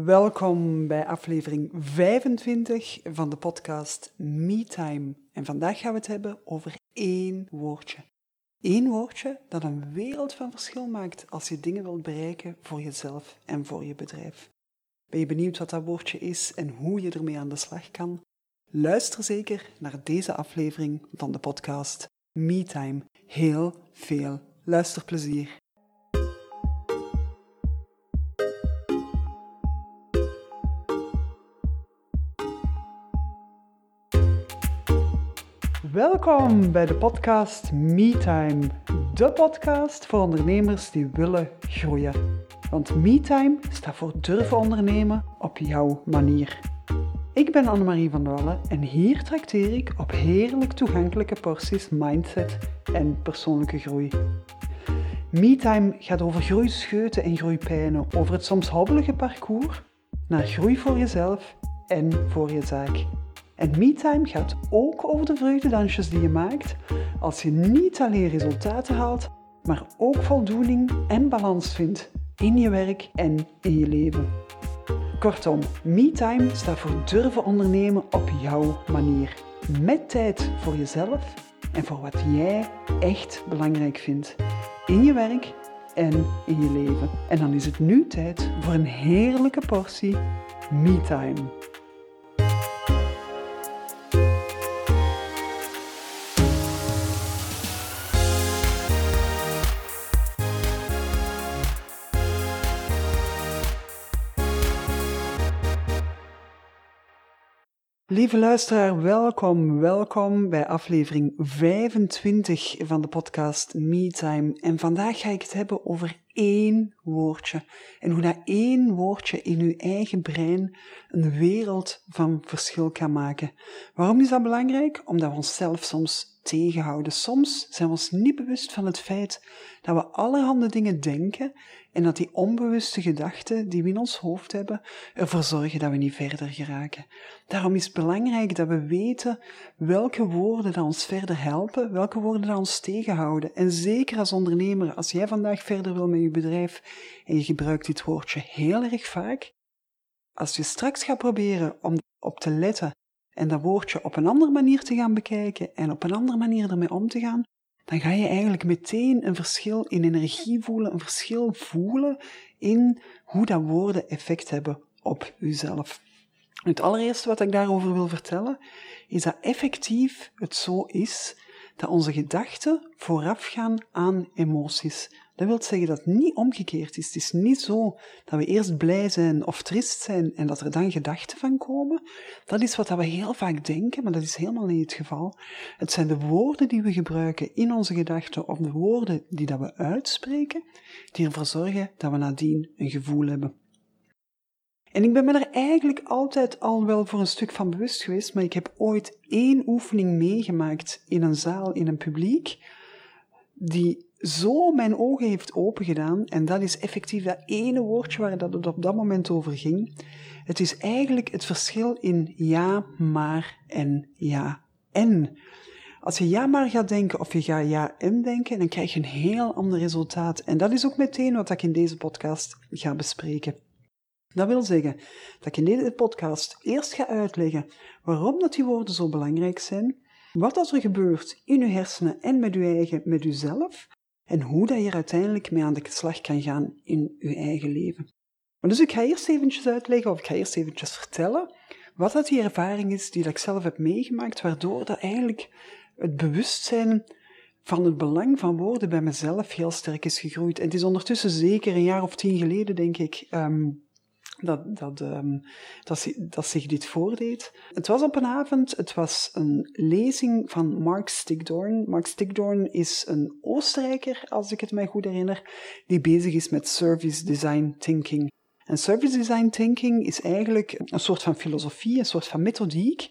Welkom bij aflevering 25 van de podcast MeTime. En vandaag gaan we het hebben over één woordje. Eén woordje dat een wereld van verschil maakt als je dingen wilt bereiken voor jezelf en voor je bedrijf. Ben je benieuwd wat dat woordje is en hoe je ermee aan de slag kan? Luister zeker naar deze aflevering van de podcast MeTime. Heel veel luisterplezier. Welkom bij de podcast MeTime, de podcast voor ondernemers die willen groeien. Want MeTime staat voor durven ondernemen op jouw manier. Ik ben Annemarie van Wallen en hier trakteer ik op heerlijk toegankelijke porties mindset en persoonlijke groei. MeTime gaat over groeischeuten en groeipijnen, over het soms hobbelige parcours naar groei voor jezelf en voor je zaak. En MeTime gaat ook over de vreugdedansjes die je maakt als je niet alleen resultaten haalt, maar ook voldoening en balans vindt in je werk en in je leven. Kortom, MeTime staat voor durven ondernemen op jouw manier. Met tijd voor jezelf en voor wat jij echt belangrijk vindt in je werk en in je leven. En dan is het nu tijd voor een heerlijke portie MeTime. Lieve luisteraar, welkom, welkom bij aflevering 25 van de podcast MeTime. En vandaag ga ik het hebben over één woordje. En hoe dat één woordje in uw eigen brein een wereld van verschil kan maken. Waarom is dat belangrijk? Omdat we onszelf soms tegenhouden. Soms zijn we ons niet bewust van het feit dat we allerhande dingen denken en dat die onbewuste gedachten die we in ons hoofd hebben ervoor zorgen dat we niet verder geraken. Daarom is het belangrijk dat we weten welke woorden dat ons verder helpen, welke woorden dat ons tegenhouden. En zeker als ondernemer, als jij vandaag verder wil met je bedrijf en je gebruikt dit woordje heel erg vaak, als je straks gaat proberen om op te letten en dat woordje op een andere manier te gaan bekijken en op een andere manier ermee om te gaan, dan ga je eigenlijk meteen een verschil in energie voelen, een verschil voelen in hoe dat woorden effect hebben op jezelf. Het allereerste wat ik daarover wil vertellen, is dat effectief het zo is dat onze gedachten voorafgaan aan emoties. Dat wil zeggen dat het niet omgekeerd is. Het is niet zo dat we eerst blij zijn of trist zijn en dat er dan gedachten van komen. Dat is wat we heel vaak denken, maar dat is helemaal niet het geval. Het zijn de woorden die we gebruiken in onze gedachten of de woorden die dat we uitspreken, die ervoor zorgen dat we nadien een gevoel hebben. En ik ben me er eigenlijk altijd al wel voor een stuk van bewust geweest, maar ik heb ooit één oefening meegemaakt in een zaal, in een publiek, die zo mijn ogen heeft opengedaan. En dat is effectief dat ene woordje waar dat het op dat moment over ging. Het is eigenlijk het verschil in ja, maar en ja, en. Als je ja maar gaat denken of je gaat ja en denken, dan krijg je een heel ander resultaat. En dat is ook meteen wat ik in deze podcast ga bespreken. Dat wil zeggen dat ik in deze podcast eerst ga uitleggen waarom dat die woorden zo belangrijk zijn, wat er gebeurt in uw hersenen en met uw eigen, met uzelf, en hoe dat je er uiteindelijk mee aan de slag kan gaan in je eigen leven. Maar dus ik ga eerst eventjes uitleggen, of ik ga eerst eventjes vertellen, wat dat die ervaring is die ik zelf heb meegemaakt, waardoor dat eigenlijk het bewustzijn van het belang van woorden bij mezelf heel sterk is gegroeid. En het is ondertussen zeker een jaar of tien geleden, denk ik, um, dat, dat, um, dat, dat, zich dit voordeed. Het was op een avond, het was een lezing van Mark Stigdorn. Mark Stigdorn is een Oostenrijker, als ik het mij goed herinner, die bezig is met service design thinking. En service design thinking is eigenlijk een soort van filosofie, een soort van methodiek,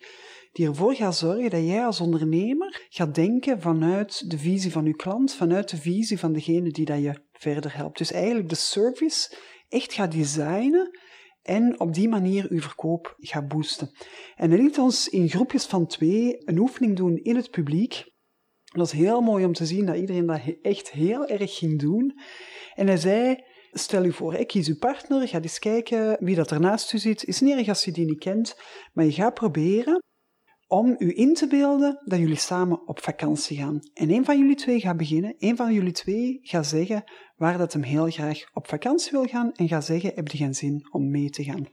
die ervoor gaat zorgen dat jij als ondernemer gaat denken vanuit de visie van je klant, vanuit de visie van degene die dat je verder helpt. Dus eigenlijk de service echt gaat designen en op die manier uw verkoop gaat boosten. En hij liet ons in groepjes van twee een oefening doen in het publiek. Dat was heel mooi om te zien dat iedereen dat echt heel erg ging doen. En hij zei, Stel u voor, ik kies uw partner, ga eens kijken wie dat er naast u zit. Is niet erg als je die niet kent, maar je gaat proberen om u in te beelden dat jullie samen op vakantie gaan. En een van jullie twee gaat beginnen, een van jullie twee gaat zeggen waar dat hem heel graag op vakantie wil gaan en gaat zeggen, heb je geen zin om mee te gaan?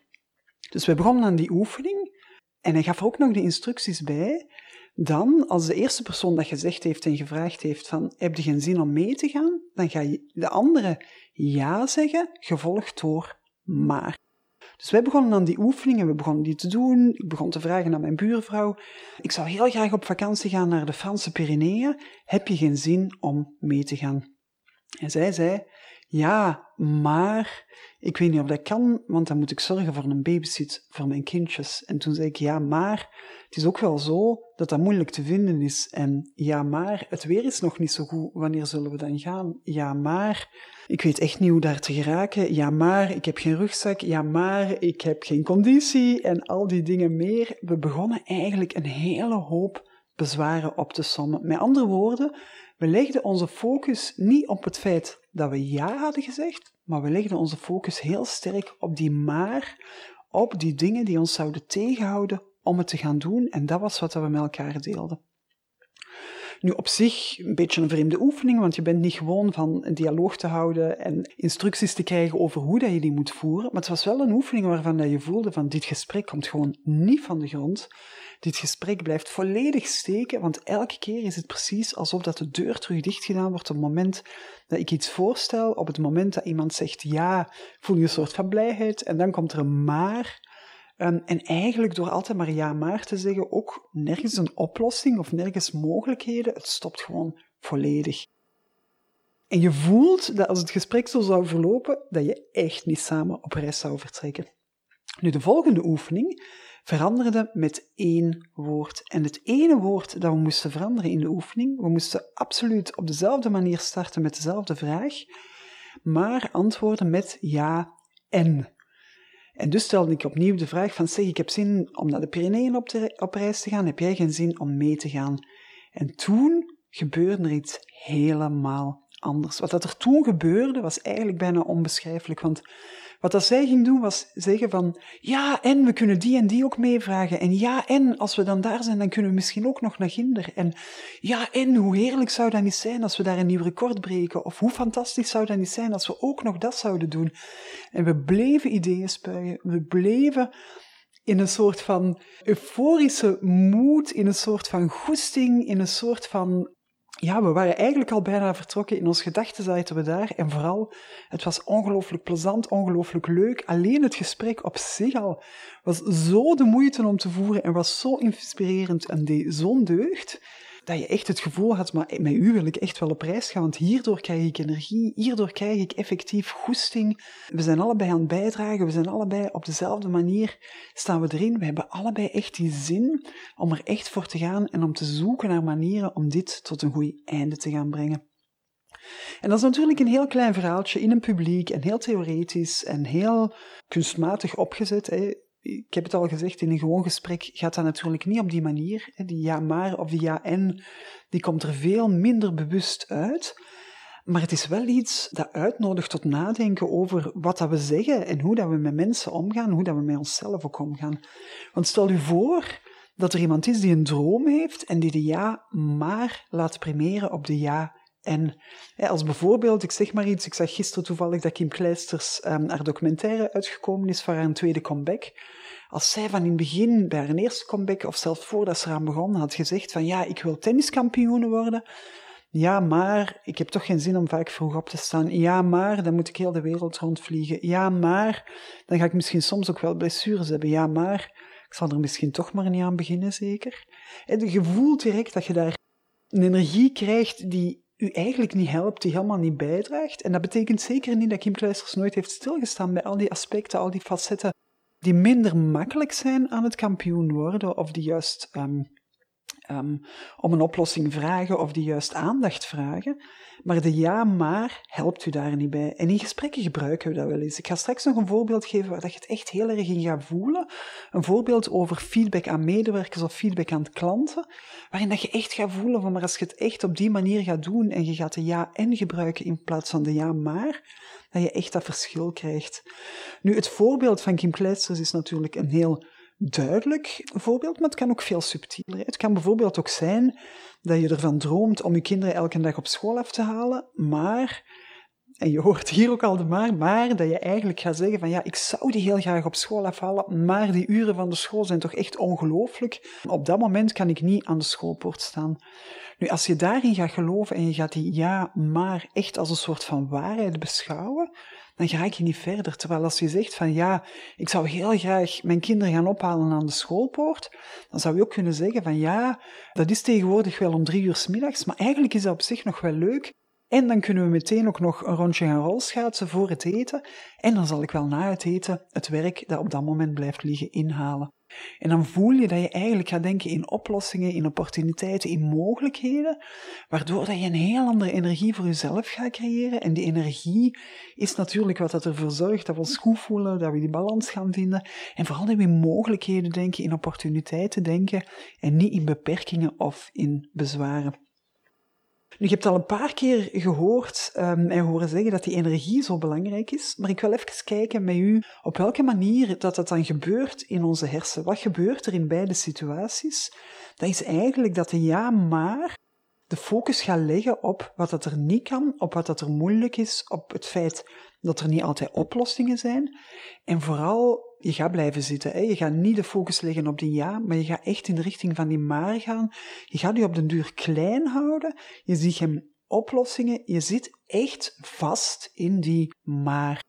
Dus we begonnen aan die oefening en hij gaf ook nog de instructies bij. Dan, als de eerste persoon dat gezegd heeft en gevraagd heeft van, heb je geen zin om mee te gaan? Dan ga je de andere ja zeggen, gevolgd door maar. Dus wij begonnen aan die oefeningen, we begonnen die te doen. Ik begon te vragen aan mijn buurvrouw. Ik zou heel graag op vakantie gaan naar de Franse Pyreneeën. Heb je geen zin om mee te gaan? En zij zei, ja, maar ik weet niet of dat kan, want dan moet ik zorgen voor een babysit voor mijn kindjes. En toen zei ik, ja, maar het is ook wel zo dat dat moeilijk te vinden is. En ja, maar het weer is nog niet zo goed. Wanneer zullen we dan gaan? Ja, maar ik weet echt niet hoe daar te geraken. Ja, maar ik heb geen rugzak. Ja, maar ik heb geen conditie. En al die dingen meer. We begonnen eigenlijk een hele hoop bezwaren op te sommen. Met andere woorden, we legden onze focus niet op het feit dat we ja hadden gezegd, maar we legden onze focus heel sterk op die maar, op die dingen die ons zouden tegenhouden om het te gaan doen. En dat was wat we met elkaar deelden. Nu, op zich een beetje een vreemde oefening, want je bent niet gewoon van een dialoog te houden en instructies te krijgen over hoe dat je die moet voeren. Maar het was wel een oefening waarvan dat je voelde van dit gesprek komt gewoon niet van de grond. Dit gesprek blijft volledig steken, want elke keer is het precies alsof dat de deur terug dicht gedaan wordt op het moment dat ik iets voorstel, op het moment dat iemand zegt ja, voel je een soort van blijheid en dan komt er een maar. Um, en eigenlijk door altijd maar ja maar te zeggen, ook nergens een oplossing of nergens mogelijkheden, het stopt gewoon volledig. En je voelt dat als het gesprek zo zou verlopen, dat je echt niet samen op reis zou vertrekken. Nu, de volgende oefening veranderde met één woord. En het ene woord dat we moesten veranderen in de oefening, we moesten absoluut op dezelfde manier starten met dezelfde vraag, maar antwoorden met ja en. En dus stelde ik opnieuw de vraag van, zeg, ik heb zin om naar de Pyreneeën op, op reis te gaan, heb jij geen zin om mee te gaan? En toen gebeurde er iets helemaal anders. Wat er toen gebeurde, was eigenlijk bijna onbeschrijfelijk, want wat dat zij ging doen, was zeggen van, ja, en we kunnen die en die ook meevragen. En ja, en als we dan daar zijn, dan kunnen we misschien ook nog naar Ginder. En ja, en hoe heerlijk zou dat niet zijn als we daar een nieuw record breken? Of hoe fantastisch zou dat niet zijn als we ook nog dat zouden doen? En we bleven ideeën spuien. We bleven in een soort van euforische moed, in een soort van goesting, in een soort van ja, we waren eigenlijk al bijna vertrokken. In onze gedachten zaten we daar. En vooral, het was ongelooflijk plezant, ongelooflijk leuk. Alleen het gesprek op zich al was zo de moeite om te voeren en was zo inspirerend en deed zo'n deugd dat je echt het gevoel had, maar met u wil ik echt wel op reis gaan, want hierdoor krijg ik energie, hierdoor krijg ik effectief goesting. We zijn allebei aan het bijdragen, we zijn allebei op dezelfde manier, staan we erin. We hebben allebei echt die zin om er echt voor te gaan en om te zoeken naar manieren om dit tot een goed einde te gaan brengen. En dat is natuurlijk een heel klein verhaaltje in een publiek en heel theoretisch en heel kunstmatig opgezet. Hè ik heb het al gezegd, in een gewoon gesprek gaat dat natuurlijk niet op die manier. Die ja maar of die ja en, die komt er veel minder bewust uit. Maar het is wel iets dat uitnodigt tot nadenken over wat dat we zeggen en hoe dat we met mensen omgaan, hoe dat we met onszelf ook omgaan. Want stel u voor dat er iemand is die een droom heeft en die de ja maar laat primeren op de ja en als bijvoorbeeld, ik zeg maar iets, ik zag gisteren toevallig dat Kim Kleisters um, haar documentaire uitgekomen is voor haar tweede comeback. Als zij van in het begin bij haar eerste comeback, of zelfs voordat ze eraan begon, had gezegd van ja, ik wil tenniskampioen worden. Ja, maar ik heb toch geen zin om vaak vroeg op te staan. Ja, maar dan moet ik heel de wereld rondvliegen. Ja, maar dan ga ik misschien soms ook wel blessures hebben. Ja, maar ik zal er misschien toch maar niet aan beginnen, zeker. En je voelt direct dat je daar een energie krijgt die u eigenlijk niet helpt, die helemaal niet bijdraagt. En dat betekent zeker niet dat Kim Kleisters nooit heeft stilgestaan bij al die aspecten, al die facetten die minder makkelijk zijn aan het kampioen worden, of die juist um, ehm, om een oplossing vragen of die juist aandacht vragen. Maar de ja maar helpt u daar niet bij. En in gesprekken gebruiken we dat wel eens. Ik ga straks nog een voorbeeld geven waar dat je het echt heel erg in gaat voelen. Een voorbeeld over feedback aan medewerkers of feedback aan klanten. Waarin dat je echt gaat voelen van, maar als je het echt op die manier gaat doen en je gaat de ja en gebruiken in plaats van de ja maar, dat je echt dat verschil krijgt. Nu, het voorbeeld van Kim Kleisters is natuurlijk een heel duidelijk voorbeeld, maar het kan ook veel subtieler. Het kan bijvoorbeeld ook zijn dat je ervan droomt om je kinderen elke dag op school af te halen, maar, en je hoort hier ook al de maar, maar dat je eigenlijk gaat zeggen van ja, ik zou die heel graag op school afhalen, maar die uren van de school zijn toch echt ongelooflijk. Op dat moment kan ik niet aan de schoolpoort staan. Nu, als je daarin gaat geloven en je gaat die ja, maar echt als een soort van waarheid beschouwen, dan ga je niet verder. Terwijl als je zegt van ja, ik zou heel graag mijn kinderen gaan ophalen aan de schoolpoort, dan zou je ook kunnen zeggen van ja, dat is tegenwoordig wel om drie uur s middags, maar eigenlijk is dat op zich nog wel leuk. En dan kunnen we meteen ook nog een rondje gaan rolschaatsen voor het eten. En dan zal ik wel na het eten het werk dat op dat moment blijft liggen inhalen. En dan voel je dat je eigenlijk gaat denken in oplossingen, in opportuniteiten, in mogelijkheden, waardoor dat je een heel andere energie voor jezelf gaat creëren. En die energie is natuurlijk wat dat ervoor zorgt dat we ons goed voelen, dat we die balans gaan vinden. En vooral dat we in mogelijkheden denken, in opportuniteiten denken en niet in beperkingen of in bezwaren. Nu, je hebt al een paar keer gehoord en horen zeggen dat die energie zo belangrijk is, maar ik wil even kijken met u op welke manier dat dat dan gebeurt in onze hersenen. Wat gebeurt er in beide situaties? Dat is eigenlijk dat de ja maar de focus gaat leggen op wat dat er niet kan, op wat dat er moeilijk is, op het feit dat er niet altijd oplossingen zijn. En vooral, je gaat blijven zitten. Je gaat niet de focus leggen op die ja, maar je gaat echt in de richting van die maar gaan. Je gaat je op den duur klein houden. Je ziet geen oplossingen. Je zit echt vast in die maar.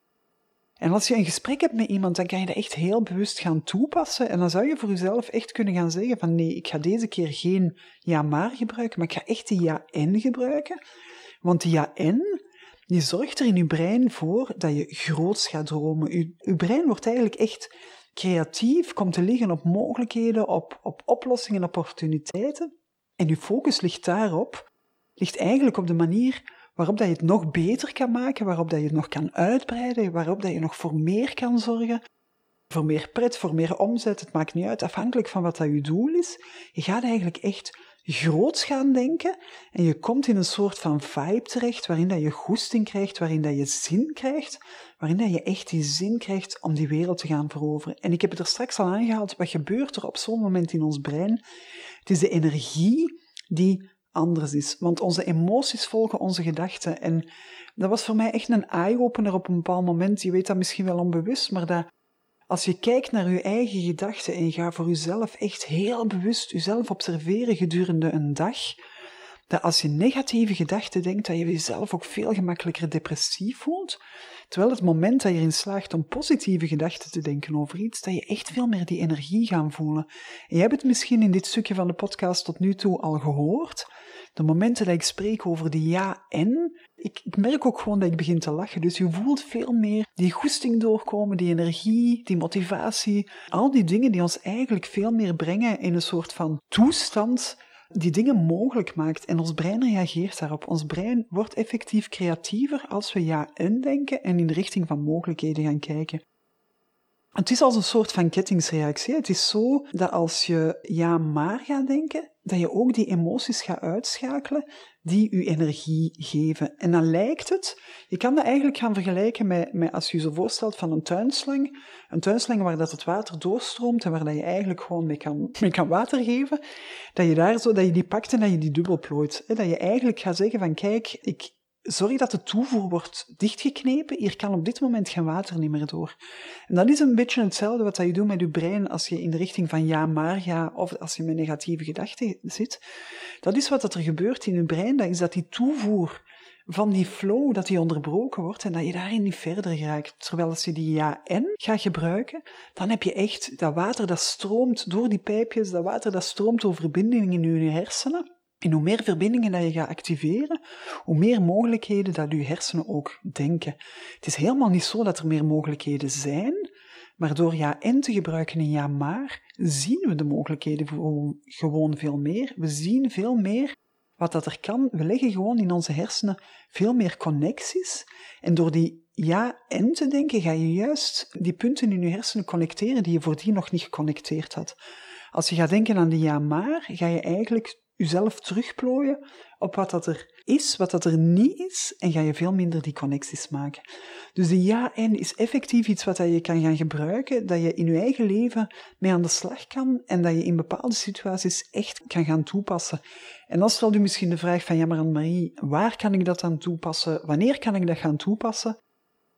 En als je een gesprek hebt met iemand, dan kan je dat echt heel bewust gaan toepassen. En dan zou je voor jezelf echt kunnen gaan zeggen van nee, ik ga deze keer geen ja maar gebruiken, maar ik ga echt die ja en gebruiken. Want die ja en, die zorgt er in je brein voor dat je groots gaat dromen. Je, je brein wordt eigenlijk echt creatief, komt te liggen op mogelijkheden, op, op oplossingen, opportuniteiten. En je focus ligt daarop, ligt eigenlijk op de manier waarop dat je het nog beter kan maken, waarop dat je het nog kan uitbreiden, waarop dat je nog voor meer kan zorgen, voor meer pret, voor meer omzet, het maakt niet uit, afhankelijk van wat dat je doel is. Je gaat eigenlijk echt groots gaan denken en je komt in een soort van vibe terecht waarin dat je goesting krijgt, waarin dat je zin krijgt, waarin dat je echt die zin krijgt om die wereld te gaan veroveren. En ik heb het er straks al aangehaald, wat gebeurt er op zo'n moment in ons brein? Het is de energie die anders is. Want onze emoties volgen onze gedachten. En dat was voor mij echt een eye-opener op een bepaald moment. Je weet dat misschien wel onbewust, maar dat als je kijkt naar je eigen gedachten en je gaat voor jezelf echt heel bewust jezelf observeren gedurende een dag, dat als je negatieve gedachten denkt, dat je jezelf ook veel gemakkelijker depressief voelt. Terwijl het moment dat je erin slaagt om positieve gedachten te denken over iets, dat je echt veel meer die energie gaat voelen. En je hebt het misschien in dit stukje van de podcast tot nu toe al gehoord. De momenten dat ik spreek over de ja en, ik, merk ook gewoon dat ik begin te lachen. Dus je voelt veel meer die goesting doorkomen, die energie, die motivatie. Al die dingen die ons eigenlijk veel meer brengen in een soort van toestand die dingen mogelijk maakt. En ons brein reageert daarop. Ons brein wordt effectief creatiever als we ja en denken en in de richting van mogelijkheden gaan kijken. Het is als een soort van kettingsreactie. Het is zo dat als je ja maar gaat denken, dat je ook die emoties gaat uitschakelen die je energie geven. En dan lijkt het, je kan dat eigenlijk gaan vergelijken met, met als je je zo voorstelt van een tuinslang. Een tuinslang waar dat het water doorstroomt en waar dat je eigenlijk gewoon mee kan, mee kan water geven. Dat je daar zo, dat je die pakt en dat je die dubbel plooit. Dat je eigenlijk gaat zeggen van kijk, ik, Sorry dat de toevoer wordt dichtgeknepen. Hier kan op dit moment geen water niet meer door. En dat is een beetje hetzelfde wat je doet met je brein als je in de richting van ja, maar gaat, of als je met negatieve gedachten zit. Dat is wat er gebeurt in je brein. Dat is dat die toevoer van die flow, dat die onderbroken wordt en dat je daarin niet verder raakt. Terwijl als je die ja en gaat gebruiken, dan heb je echt dat water dat stroomt door die pijpjes, dat water dat stroomt door verbindingen in je hersenen. En hoe meer verbindingen dat je gaat activeren, hoe meer mogelijkheden dat je hersenen ook denken. Het is helemaal niet zo dat er meer mogelijkheden zijn, Maar door ja en te gebruiken in ja maar, zien we de mogelijkheden gewoon veel meer. We zien veel meer wat dat er kan. We leggen gewoon in onze hersenen veel meer connecties. En door die ja en te denken, ga je juist die punten in je hersenen connecteren die je voordien nog niet geconnecteerd had. Als je gaat denken aan de ja maar, ga je eigenlijk jezelf terugplooien op wat dat er is, wat dat er niet is, en ga je veel minder die connecties maken. Dus de ja en is effectief iets wat je kan gaan gebruiken, dat je in je eigen leven mee aan de slag kan en dat je in bepaalde situaties echt kan gaan toepassen. En dan stelt u misschien de vraag van, ja maar Anne-Marie, waar kan ik dat aan toepassen? Wanneer kan ik dat gaan toepassen?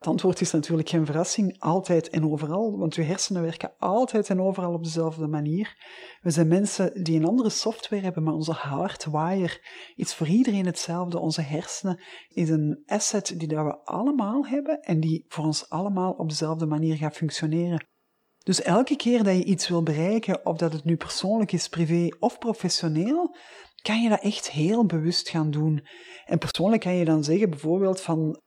Het antwoord is natuurlijk geen verrassing, altijd en overal, want uw hersenen werken altijd en overal op dezelfde manier. We zijn mensen die een andere software hebben, maar onze hardwire is voor iedereen hetzelfde. Onze hersenen is een asset die dat we allemaal hebben en die voor ons allemaal op dezelfde manier gaat functioneren. Dus elke keer dat je iets wil bereiken, of dat het nu persoonlijk is, privé of professioneel, kan je dat echt heel bewust gaan doen. En persoonlijk kan je dan zeggen bijvoorbeeld van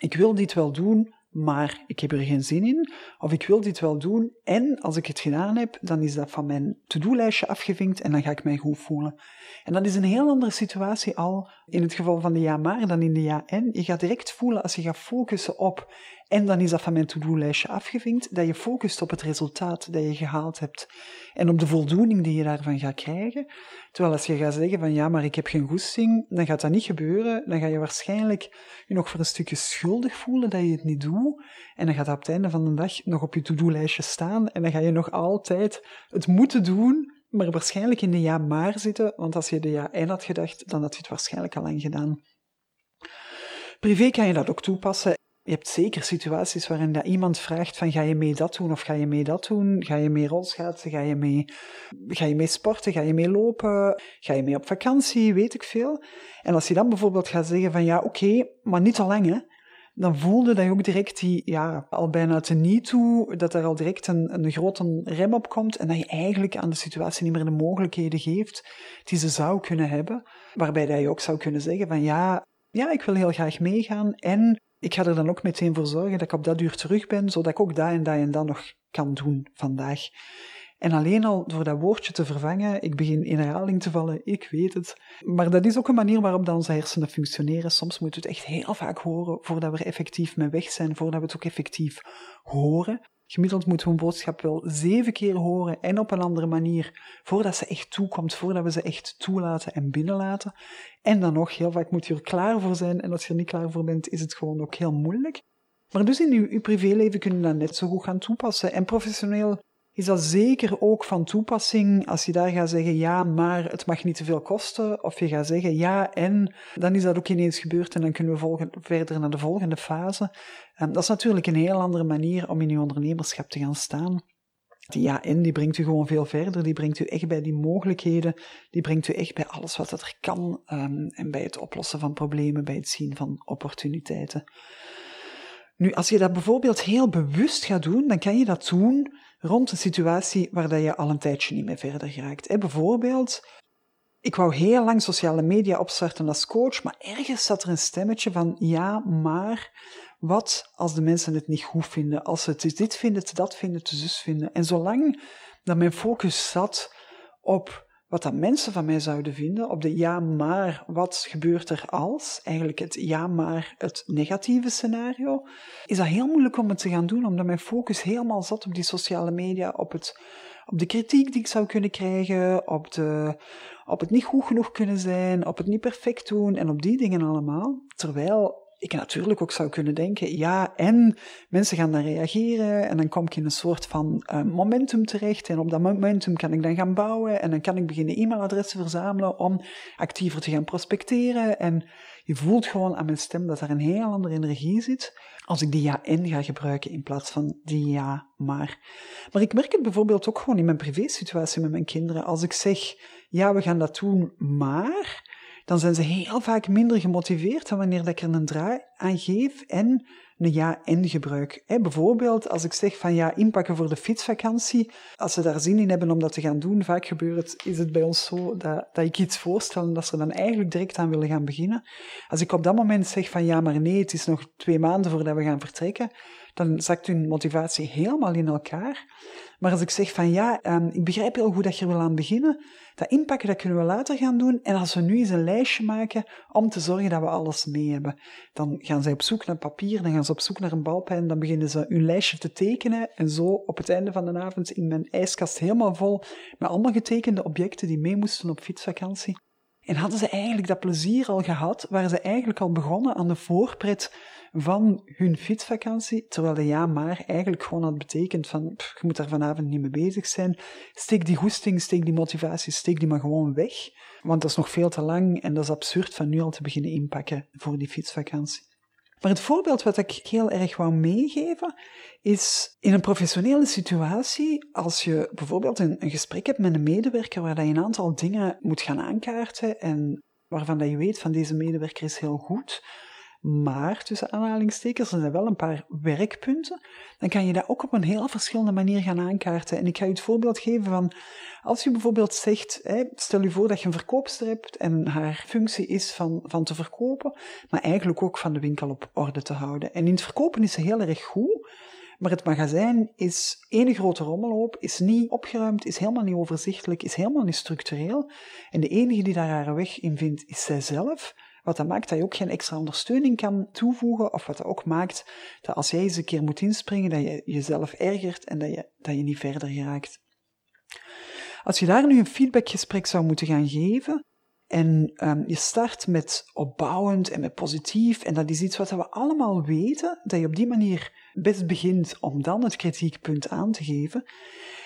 ik wil dit wel doen, maar ik heb er geen zin in. Of ik wil dit wel doen en als ik het gedaan heb, dan is dat van mijn to-do-lijstje afgevinkt en dan ga ik mij goed voelen. En dat is een heel andere situatie al in het geval van de ja maar dan in de ja en. Je gaat direct voelen als je gaat focussen op en dan is dat van mijn to-do-lijstje afgevinkt, dat je focust op het resultaat dat je gehaald hebt en op de voldoening die je daarvan gaat krijgen. Terwijl als je gaat zeggen van ja, maar ik heb geen goesting, dan gaat dat niet gebeuren. Dan ga je waarschijnlijk je nog voor een stukje schuldig voelen dat je het niet doet. En dan gaat dat op het einde van de dag nog op je to-do-lijstje staan en dan ga je nog altijd het moeten doen, maar waarschijnlijk in de ja maar zitten, want als je de ja en had gedacht, dan had je het waarschijnlijk al lang gedaan. Privé kan je dat ook toepassen. Je hebt zeker situaties waarin dat iemand vraagt van ga je mee dat doen of ga je mee dat doen? Ga je mee rolschaatsen? Ga je mee, ga je mee sporten? Ga je mee lopen? Ga je mee op vakantie? Weet ik veel. En als je dan bijvoorbeeld gaat zeggen van ja oké, maar niet te lang hè. Dan voelde dat je ook direct die, ja, al bijna te niet toe, dat er al direct een, een grote rem op komt en dat je eigenlijk aan de situatie niet meer de mogelijkheden geeft die ze zou kunnen hebben. Waarbij dat je ook zou kunnen zeggen van ja, ja, ik wil heel graag meegaan en ik ga er dan ook meteen voor zorgen dat ik op dat uur terug ben, zodat ik ook dat en dat en dat nog kan doen vandaag. En alleen al door dat woordje te vervangen, ik begin in herhaling te vallen, ik weet het. Maar dat is ook een manier waarop dan onze hersenen functioneren. Soms moet het echt heel vaak horen voordat we er effectief mee weg zijn, voordat we het ook effectief horen. Gemiddeld moeten we een boodschap wel zeven keer horen en op een andere manier voordat ze echt toekomt, voordat we ze echt toelaten en binnenlaten. En dan nog, heel vaak moet je er klaar voor zijn en als je er niet klaar voor bent, is het gewoon ook heel moeilijk. Maar dus in uw, uw privéleven kun je dat net zo goed gaan toepassen. En professioneel is dat zeker ook van toepassing als je daar gaat zeggen ja, maar het mag niet te veel kosten. Of je gaat zeggen ja en dan is dat ook ineens gebeurd en dan kunnen we verder naar de volgende fase. Um, dat is natuurlijk een heel andere manier om in je ondernemerschap te gaan staan. Die ja en die brengt u gewoon veel verder. Die brengt u echt bij die mogelijkheden. Die brengt u echt bij alles wat er kan. Um, en bij het oplossen van problemen, bij het zien van opportuniteiten. Nu, als je dat bijvoorbeeld heel bewust gaat doen, dan kan je dat doen rond een situatie waar je al een tijdje niet meer verder geraakt. bijvoorbeeld, ik wou heel lang sociale media opstarten als coach, maar ergens zat er een stemmetje van ja, maar wat als de mensen het niet goed vinden? Als ze het dit vinden, dat vinden, te zus vinden. En zolang dat mijn focus zat op wat dat mensen van mij zouden vinden, op de ja maar, wat gebeurt er als, eigenlijk het ja maar, het negatieve scenario, is dat heel moeilijk om het te gaan doen, omdat mijn focus helemaal zat op die sociale media, op, het, op de kritiek die ik zou kunnen krijgen, op, de, op het niet goed genoeg kunnen zijn, op het niet perfect doen en op die dingen allemaal. Terwijl ik natuurlijk ook zou kunnen denken, ja, en mensen gaan dan reageren en dan kom ik in een soort van uh, momentum terecht en op dat momentum kan ik dan gaan bouwen en dan kan ik beginnen e-mailadressen verzamelen om actiever te gaan prospecteren en je voelt gewoon aan mijn stem dat er een heel andere energie zit als ik die ja-en ga gebruiken in plaats van die ja-maar. Maar ik merk het bijvoorbeeld ook gewoon in mijn privésituatie met mijn kinderen. Als ik zeg, ja, we gaan dat doen, maar dan zijn ze heel vaak minder gemotiveerd dan wanneer ik er een draai aan geef en een ja-en gebruik. bijvoorbeeld als ik zeg van ja, inpakken voor de fietsvakantie. Als ze daar zin in hebben om dat te gaan doen, vaak gebeurt het, is het bij ons zo dat, dat ik iets voorstel en dat ze dan eigenlijk direct aan willen gaan beginnen. Als ik op dat moment zeg van ja, maar nee, het is nog twee maanden voordat we gaan vertrekken, dan zakt hun motivatie helemaal in elkaar. Maar als ik zeg van ja, um, ik begrijp heel goed dat je wil aan beginnen, dat inpakken dat kunnen we later gaan doen. En als we nu eens een lijstje maken om te zorgen dat we alles mee hebben, dan gaan zij op zoek naar papier, dan gaan ze op zoek naar een balpen, dan beginnen ze hun lijstje te tekenen. En zo op het einde van de avond in mijn ijskast helemaal vol met allemaal getekende objecten die mee moesten op fietsvakantie. En hadden ze eigenlijk dat plezier al gehad, waren ze eigenlijk al begonnen aan de voorpret van hun fietsvakantie, terwijl de ja maar eigenlijk gewoon had betekend van, je moet daar vanavond niet mee bezig zijn. Steek die goesting, steek die motivatie, steek die maar gewoon weg. Want dat is nog veel te lang en dat is absurd van nu al te beginnen inpakken voor die fietsvakantie. Maar het voorbeeld wat ik heel erg wou meegeven, is in een professionele situatie, als je bijvoorbeeld een, een gesprek hebt met een medewerker waar je een aantal dingen moet gaan aankaarten en waarvan dat je weet van deze medewerker is heel goed, maar tussen aanhalingstekens, er zijn wel een paar werkpunten, dan kan je dat ook op een heel verschillende manier gaan aankaarten. En ik ga je het voorbeeld geven van, als je bijvoorbeeld zegt, stel je voor dat je een verkoopster hebt en haar functie is van, van te verkopen, maar eigenlijk ook van de winkel op orde te houden. En in het verkopen is ze heel erg goed, maar het magazijn is één grote rommelhoop, is niet opgeruimd, is helemaal niet overzichtelijk, is helemaal niet structureel. En de enige die daar haar weg in vindt, is zijzelf. Wat dat maakt dat je ook geen extra ondersteuning kan toevoegen, of wat ook maakt dat als jij eens een keer moet inspringen, dat je jezelf ergert en dat je, dat je niet verder geraakt. Als je daar nu een feedbackgesprek zou moeten gaan geven, en um, je start met opbouwend en met positief, en dat is iets wat we allemaal weten, dat je op die manier best begint om dan het kritiekpunt aan te geven,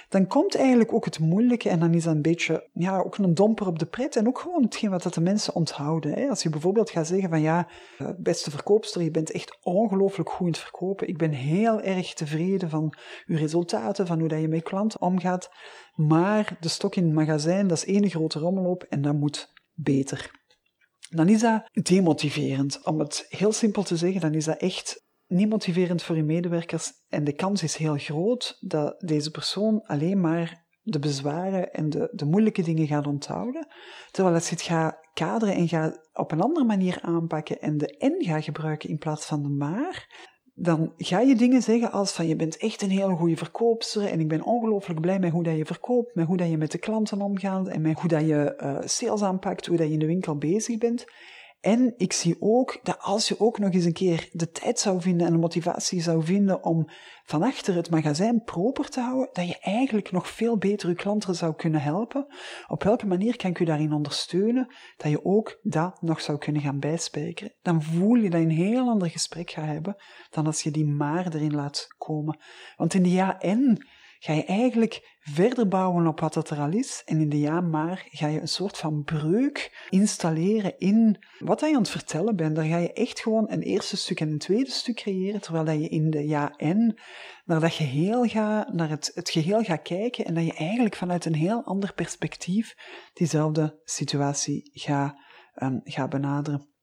dan komt eigenlijk ook het moeilijke en dan is dat een beetje, ja, ook een domper op de pret en ook gewoon hetgeen wat de mensen onthouden. Als je bijvoorbeeld gaat zeggen van ja, eh, beste verkoopster, je bent echt ongelooflijk goed in het verkopen. Ik ben heel erg tevreden van uw resultaten, van hoe dat je met klanten omgaat. Maar de stok in het magazijn, dat is één grote rommelop en dat moet beter. Dan is dat demotiverend. Om het heel simpel te zeggen, dan is dat echt niet motiverend voor je medewerkers en de kans is heel groot dat deze persoon alleen maar de bezwaren en de, de moeilijke dingen gaat onthouden. Terwijl als je het gaat kaderen en gaat op een andere manier aanpakken en de en gaat gebruiken in plaats van de maar, dan ga je dingen zeggen als van je bent echt een hele goede verkoopster en ik ben ongelooflijk blij met hoe dat je verkoopt, met hoe dat je met de klanten omgaat en met hoe dat je uh, sales aanpakt, hoe dat je in de winkel bezig bent. En ik zie ook dat als je ook nog eens een keer de tijd zou vinden en de motivatie zou vinden om van achter het magazijn proper te houden, dat je eigenlijk nog veel beter je klanten zou kunnen helpen. Op welke manier kan ik je daarin ondersteunen, dat je ook dat nog zou kunnen gaan bijspijkeren. Dan voel je dat je een heel ander gesprek gaat hebben dan als je die maar erin laat komen. Want in de ja en ga je eigenlijk verder bouwen op wat er al is. En in de ja maar ga je een soort van breuk installeren in wat je aan het vertellen bent. Daar ga je echt gewoon een eerste stuk en een tweede stuk creëren, terwijl dat je in de ja en naar dat geheel gaat, naar het, het geheel gaat kijken en dat je eigenlijk vanuit een heel ander perspectief diezelfde situatie gaat, um, gaat benaderen.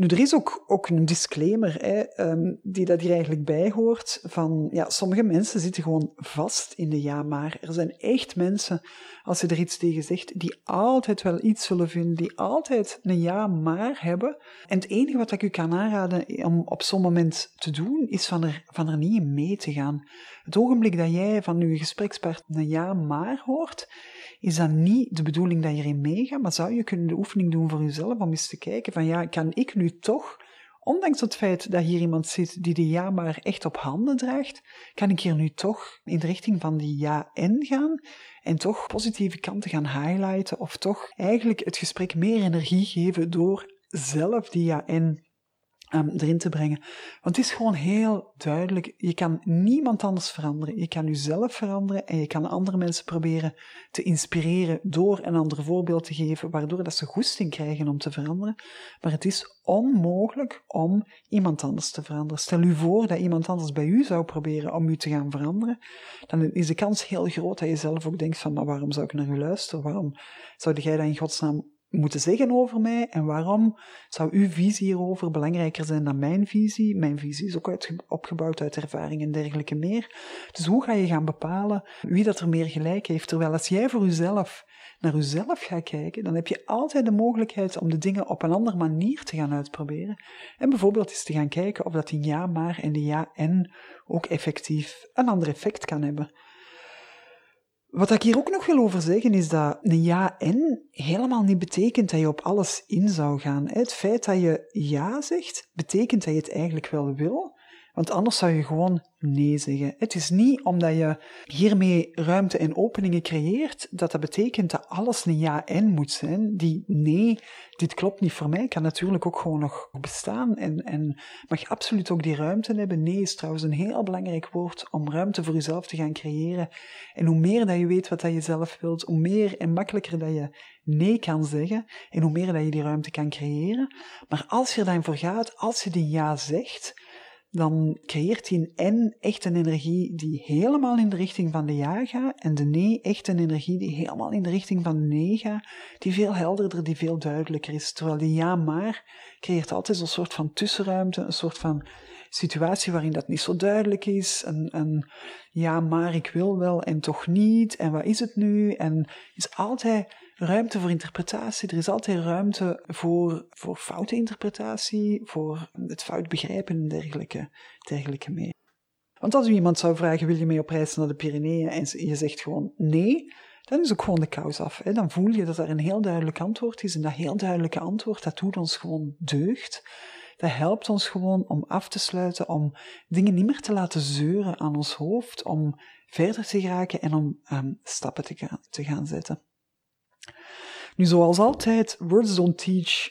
Nu, er is ook, ook een disclaimer hè, um, die dat hier eigenlijk bij hoort. Van, ja, sommige mensen zitten gewoon vast in de ja maar. Er zijn echt mensen, als je er iets tegen zegt, die altijd wel iets zullen vinden, die altijd een ja maar hebben. En het enige wat ik u kan aanraden om op zo'n moment te doen, is van er, van er niet in mee te gaan. Het ogenblik dat jij van uw gesprekspartner een ja maar hoort, is dat niet de bedoeling dat je erin meegaat, maar zou je kunnen de oefening doen voor jezelf om eens te kijken van ja, kan ik nu toch, ondanks het feit dat hier iemand zit die de ja maar echt op handen draagt, kan ik hier nu toch in de richting van die ja en gaan en toch positieve kanten gaan highlighten of toch eigenlijk het gesprek meer energie geven door zelf die ja en um, erin te brengen. Want het is gewoon heel duidelijk, je kan niemand anders veranderen. Je kan jezelf veranderen en je kan andere mensen proberen te inspireren door een ander voorbeeld te geven, waardoor dat ze goesting krijgen om te veranderen. Maar het is onmogelijk om iemand anders te veranderen. Stel u voor dat iemand anders bij u zou proberen om u te gaan veranderen, dan is de kans heel groot dat je zelf ook denkt van, waarom zou ik naar u luisteren? Waarom zou jij dat in godsnaam moeten zeggen over mij en waarom zou uw visie hierover belangrijker zijn dan mijn visie? Mijn visie is ook opgebouwd uit ervaring en dergelijke meer. Dus hoe ga je gaan bepalen wie dat er meer gelijk heeft? Terwijl als jij voor jezelf naar jezelf gaat kijken, dan heb je altijd de mogelijkheid om de dingen op een andere manier te gaan uitproberen. En bijvoorbeeld eens te gaan kijken of dat die ja maar en de ja en ook effectief een ander effect kan hebben. Wat ik hier ook nog wil over zeggen is dat een ja en helemaal niet betekent dat je op alles in zou gaan. Het feit dat je ja zegt, betekent dat je het eigenlijk wel wil, want anders zou je gewoon nee zeggen. Het is niet omdat je hiermee ruimte en openingen creëert, dat dat betekent dat alles een ja en moet zijn. Die nee, dit klopt niet voor mij, kan natuurlijk ook gewoon nog bestaan en, en mag absoluut ook die ruimte hebben. Nee is trouwens een heel belangrijk woord om ruimte voor jezelf te gaan creëren. En hoe meer dat je weet wat dat je zelf wilt, hoe meer en makkelijker dat je nee kan zeggen en hoe meer dat je die ruimte kan creëren. Maar als je er dan voor gaat, als je die ja zegt, dan creëert die N echt een energie die helemaal in de richting van de ja gaat en de nee echt een energie die helemaal in de richting van de nee gaat, die veel helderder, die veel duidelijker is. Terwijl die ja maar creëert altijd een soort van tussenruimte, een soort van situatie waarin dat niet zo duidelijk is, een, een ja maar ik wil wel en toch niet en wat is het nu en is altijd ruimte voor interpretatie. Er is altijd ruimte voor, voor foute interpretatie, voor het fout begrijpen en dergelijke, dergelijke mee. Want als u iemand zou vragen, wil je mee op reis naar de Pyreneeën? En je zegt gewoon nee, dan is ook gewoon de kous af. Hè? Dan voel je dat er een heel duidelijk antwoord is. En dat heel duidelijke antwoord, dat doet ons gewoon deugd. Dat helpt ons gewoon om af te sluiten, om dingen niet meer te laten zeuren aan ons hoofd, om verder te geraken en om um, stappen te gaan, te gaan zetten. Nu, zoals altijd, words don't teach.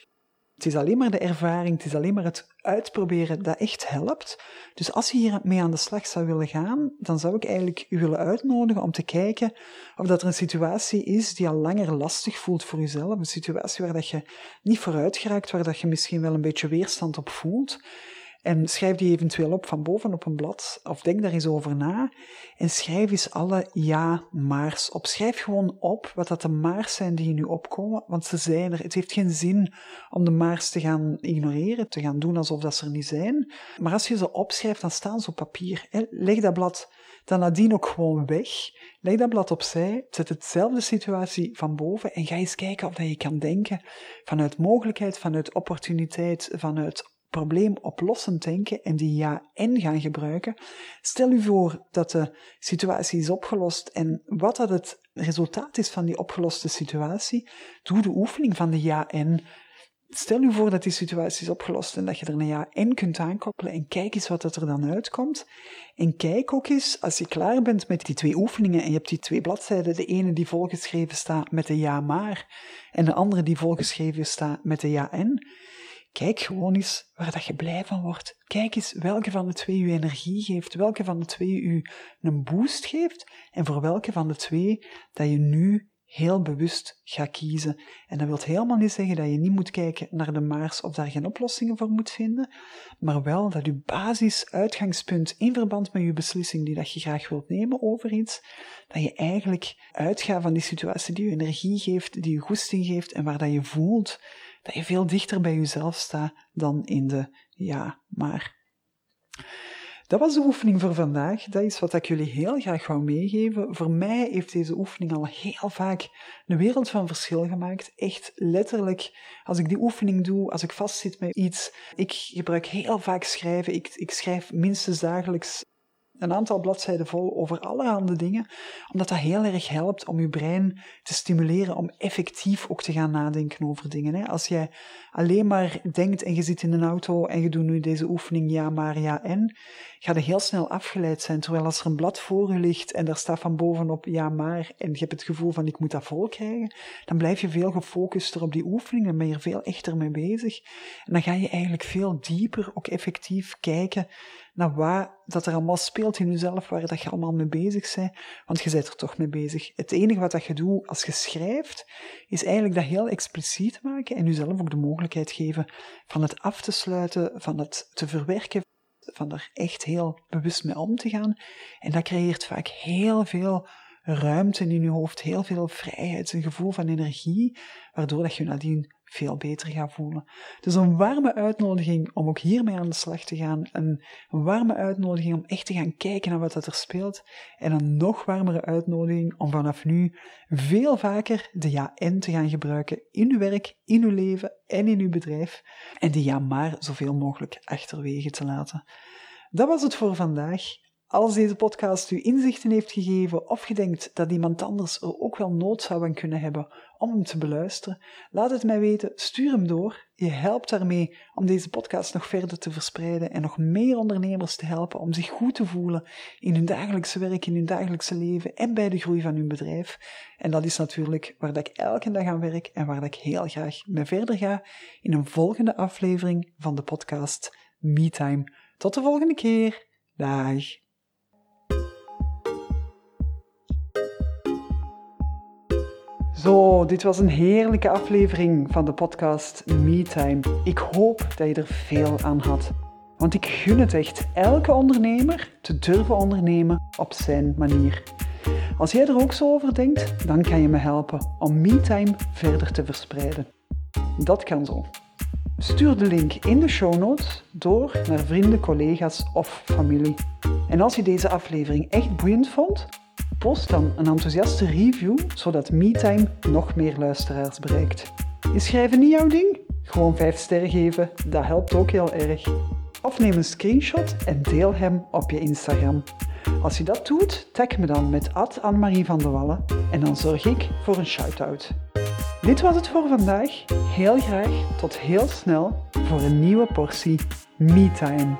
Het is alleen maar de ervaring, het is alleen maar het uitproberen dat echt helpt. Dus als je hier mee aan de slag zou willen gaan, dan zou ik eigenlijk u willen uitnodigen om te kijken of dat er een situatie is die al langer lastig voelt voor jezelf. Een situatie waar dat je niet vooruit geraakt, waar dat je misschien wel een beetje weerstand op voelt. En schrijf die eventueel op van boven op een blad, of denk daar eens over na. En schrijf eens alle ja-maars op. Schrijf gewoon op wat dat de maars zijn die nu opkomen, want ze zijn er. Het heeft geen zin om de maars te gaan ignoreren, te gaan doen alsof dat ze er niet zijn. Maar als je ze opschrijft, dan staan ze op papier. Leg dat blad dan nadien ook gewoon weg. Leg dat blad opzij, zet hetzelfde situatie van boven en ga eens kijken of je kan denken vanuit mogelijkheid, vanuit opportuniteit, vanuit probleemoplossend denken en die ja en gaan gebruiken. Stel u voor dat de situatie is opgelost en wat dat het resultaat is van die opgeloste situatie. Doe de oefening van de ja en. Stel u voor dat die situatie is opgelost en dat je er een ja en kunt aankoppelen en kijk eens wat er dan uitkomt. En kijk ook eens, als je klaar bent met die twee oefeningen en je hebt die twee bladzijden, de ene die volgeschreven staat met de ja maar en de andere die volgeschreven staat met de ja en, Kijk gewoon eens waar dat je blij van wordt. Kijk eens welke van de twee u energie geeft, welke van de twee u een boost geeft en voor welke van de twee dat je nu heel bewust gaat kiezen. En dat wil helemaal niet zeggen dat je niet moet kijken naar de maars of daar geen oplossingen voor moet vinden, maar wel dat je basis-uitgangspunt in verband met je beslissing die dat je graag wilt nemen over iets, dat je eigenlijk uitgaat van die situatie die je energie geeft, die je goesting geeft en waar dat je voelt dat je veel dichter bij jezelf staat dan in de ja, maar. Dat was de oefening voor vandaag. Dat is wat ik jullie heel graag wou meegeven. Voor mij heeft deze oefening al heel vaak een wereld van verschil gemaakt. Echt letterlijk, als ik die oefening doe, als ik vastzit met iets. Ik gebruik heel vaak schrijven. Ik, ik schrijf minstens dagelijks een aantal bladzijden vol over allerhande dingen, omdat dat heel erg helpt om je brein te stimuleren om effectief ook te gaan nadenken over dingen. Als jij alleen maar denkt en je zit in een auto en je doet nu deze oefening ja maar ja en, ga je heel snel afgeleid zijn. Terwijl als er een blad voor je ligt en daar staat van bovenop ja maar en je hebt het gevoel van ik moet dat vol krijgen, dan blijf je veel gefocuster op die oefening en ben je er veel echter mee bezig. En dan ga je eigenlijk veel dieper ook effectief kijken naar wat dat er allemaal speelt in jezelf, waar dat je allemaal mee bezig bent, want je bent er toch mee bezig. Het enige wat dat je doet als je schrijft, is eigenlijk dat heel expliciet maken en jezelf ook de mogelijkheid geven van het af te sluiten, van het te verwerken, van er echt heel bewust mee om te gaan. En dat creëert vaak heel veel ruimte in je hoofd, heel veel vrijheid, een gevoel van energie, waardoor dat je nadien veel beter gaat voelen. Dus een warme uitnodiging om ook hiermee aan de slag te gaan. Een, warme uitnodiging om echt te gaan kijken naar wat er speelt. En een nog warmere uitnodiging om vanaf nu veel vaker de ja-en te gaan gebruiken in uw werk, in uw leven en in uw bedrijf. En de ja-maar zoveel mogelijk achterwege te laten. Dat was het voor vandaag. Als deze podcast u inzichten heeft gegeven of je denkt dat iemand anders er ook wel nood zou aan kunnen hebben om hem te beluisteren, laat het mij weten, stuur hem door. Je helpt daarmee om deze podcast nog verder te verspreiden en nog meer ondernemers te helpen om zich goed te voelen in hun dagelijkse werk, in hun dagelijkse leven en bij de groei van hun bedrijf. En dat is natuurlijk waar dat ik elke dag aan werk en waar dat ik heel graag mee verder ga in een volgende aflevering van de podcast MeTime. Tot de volgende keer. Dag. Zo, dit was een heerlijke aflevering van de podcast MeTime. Ik hoop dat je er veel aan had. Want ik gun het echt elke ondernemer te durven ondernemen op zijn manier. Als jij er ook zo over denkt, dan kan je me helpen om MeTime verder te verspreiden. Dat kan zo. Stuur de link in de show notes door naar vrienden, collega's of familie. En als je deze aflevering echt boeiend vond, Post dan een enthousiaste review, zodat MeTime nog meer luisteraars bereikt. Is schrijven niet jouw ding? Gewoon 5 sterren geven, dat helpt ook heel erg. Of neem een screenshot en deel hem op je Instagram. Als je dat doet, tag me dan met Annemarie van de Wallen en dan zorg ik voor een shout-out. Dit was het voor vandaag. Heel graag tot heel snel voor een nieuwe portie MeTime.